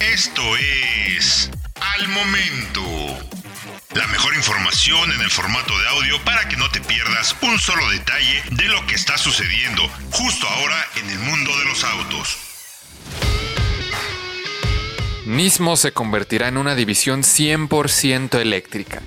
Esto es Al Momento. La mejor información en el formato de audio para que no te pierdas un solo detalle de lo que está sucediendo justo ahora en el mundo de los autos. Nismo se convertirá en una división 100% eléctrica.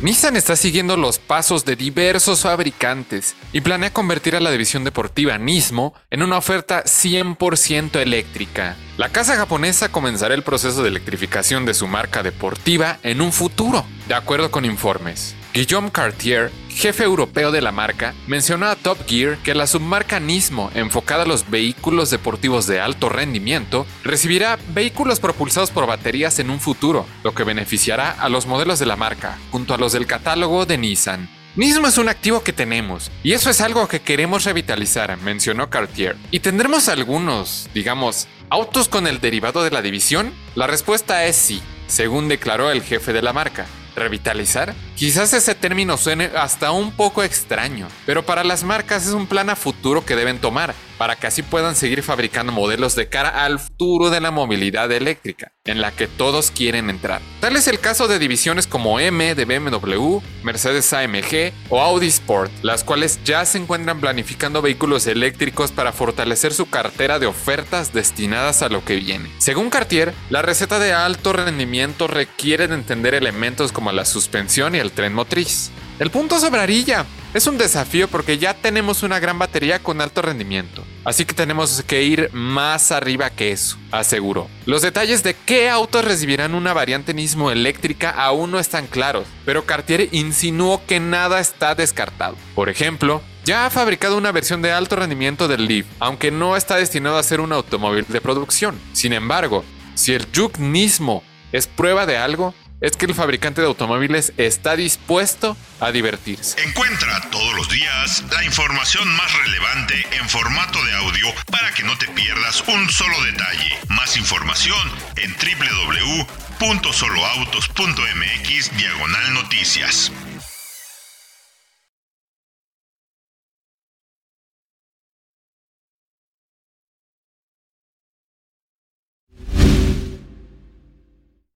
Nissan está siguiendo los pasos de diversos fabricantes y planea convertir a la división deportiva Nismo en una oferta 100% eléctrica. La casa japonesa comenzará el proceso de electrificación de su marca deportiva en un futuro, de acuerdo con informes. Guillaume Cartier, jefe europeo de la marca, mencionó a Top Gear que la submarca Nismo, enfocada a los vehículos deportivos de alto rendimiento, recibirá vehículos propulsados por baterías en un futuro, lo que beneficiará a los modelos de la marca, junto a los del catálogo de Nissan. Nismo es un activo que tenemos, y eso es algo que queremos revitalizar, mencionó Cartier. ¿Y tendremos algunos, digamos, autos con el derivado de la división? La respuesta es sí, según declaró el jefe de la marca. ¿Revitalizar? Quizás ese término suene hasta un poco extraño, pero para las marcas es un plan a futuro que deben tomar, para que así puedan seguir fabricando modelos de cara al futuro de la movilidad eléctrica, en la que todos quieren entrar. Tal es el caso de divisiones como M de BMW, Mercedes AMG o Audi Sport, las cuales ya se encuentran planificando vehículos eléctricos para fortalecer su cartera de ofertas destinadas a lo que viene. Según Cartier, la receta de alto rendimiento requiere de entender elementos como la suspensión y el tren motriz. El punto sobrarilla. Es un desafío porque ya tenemos una gran batería con alto rendimiento. Así que tenemos que ir más arriba que eso, aseguró. Los detalles de qué autos recibirán una variante Nismo eléctrica aún no están claros, pero Cartier insinuó que nada está descartado. Por ejemplo, ya ha fabricado una versión de alto rendimiento del Leaf, aunque no está destinado a ser un automóvil de producción. Sin embargo, si el Juke Nismo es prueba de algo, es que el fabricante de automóviles está dispuesto a divertirse. Encuentra todos los días la información más relevante en formato de audio para que no te pierdas un solo detalle. Más información en www.soloautos.mx diagonal noticias.